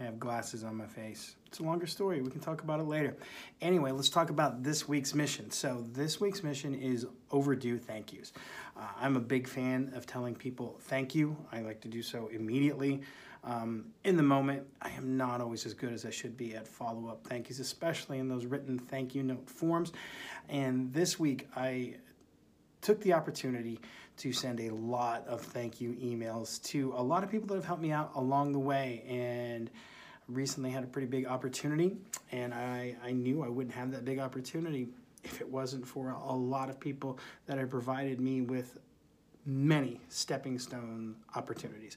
I have glasses on my face. It's a longer story. We can talk about it later. Anyway, let's talk about this week's mission. So, this week's mission is overdue thank yous. Uh, I'm a big fan of telling people thank you. I like to do so immediately. Um, in the moment, I am not always as good as I should be at follow up thank yous, especially in those written thank you note forms. And this week, I took the opportunity to send a lot of thank you emails to a lot of people that have helped me out along the way and recently had a pretty big opportunity and I, I knew I wouldn't have that big opportunity if it wasn't for a lot of people that have provided me with many stepping stone opportunities.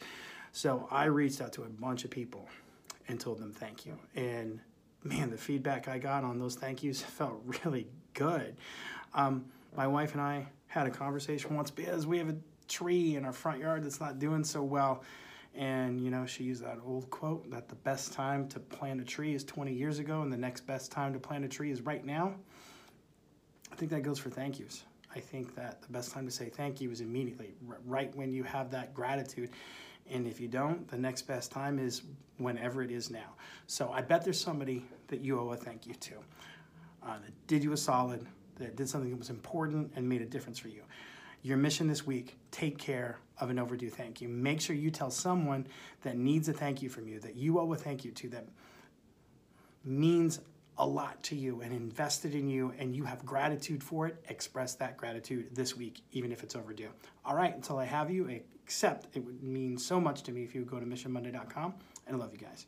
So I reached out to a bunch of people and told them thank you. And man, the feedback I got on those thank yous felt really good. Um, my wife and I had a conversation once because we have a tree in our front yard that's not doing so well. And, you know, she used that old quote that the best time to plant a tree is 20 years ago and the next best time to plant a tree is right now. I think that goes for thank yous. I think that the best time to say thank you is immediately, right when you have that gratitude. And if you don't, the next best time is whenever it is now. So I bet there's somebody that you owe a thank you to uh, that did you a solid, that did something that was important and made a difference for you. Your mission this week, take care of an overdue thank you. Make sure you tell someone that needs a thank you from you, that you owe a thank you to, that means a lot to you and invested in you and you have gratitude for it, express that gratitude this week, even if it's overdue. All right, until I have you, accept it would mean so much to me if you would go to missionmonday.com and I love you guys.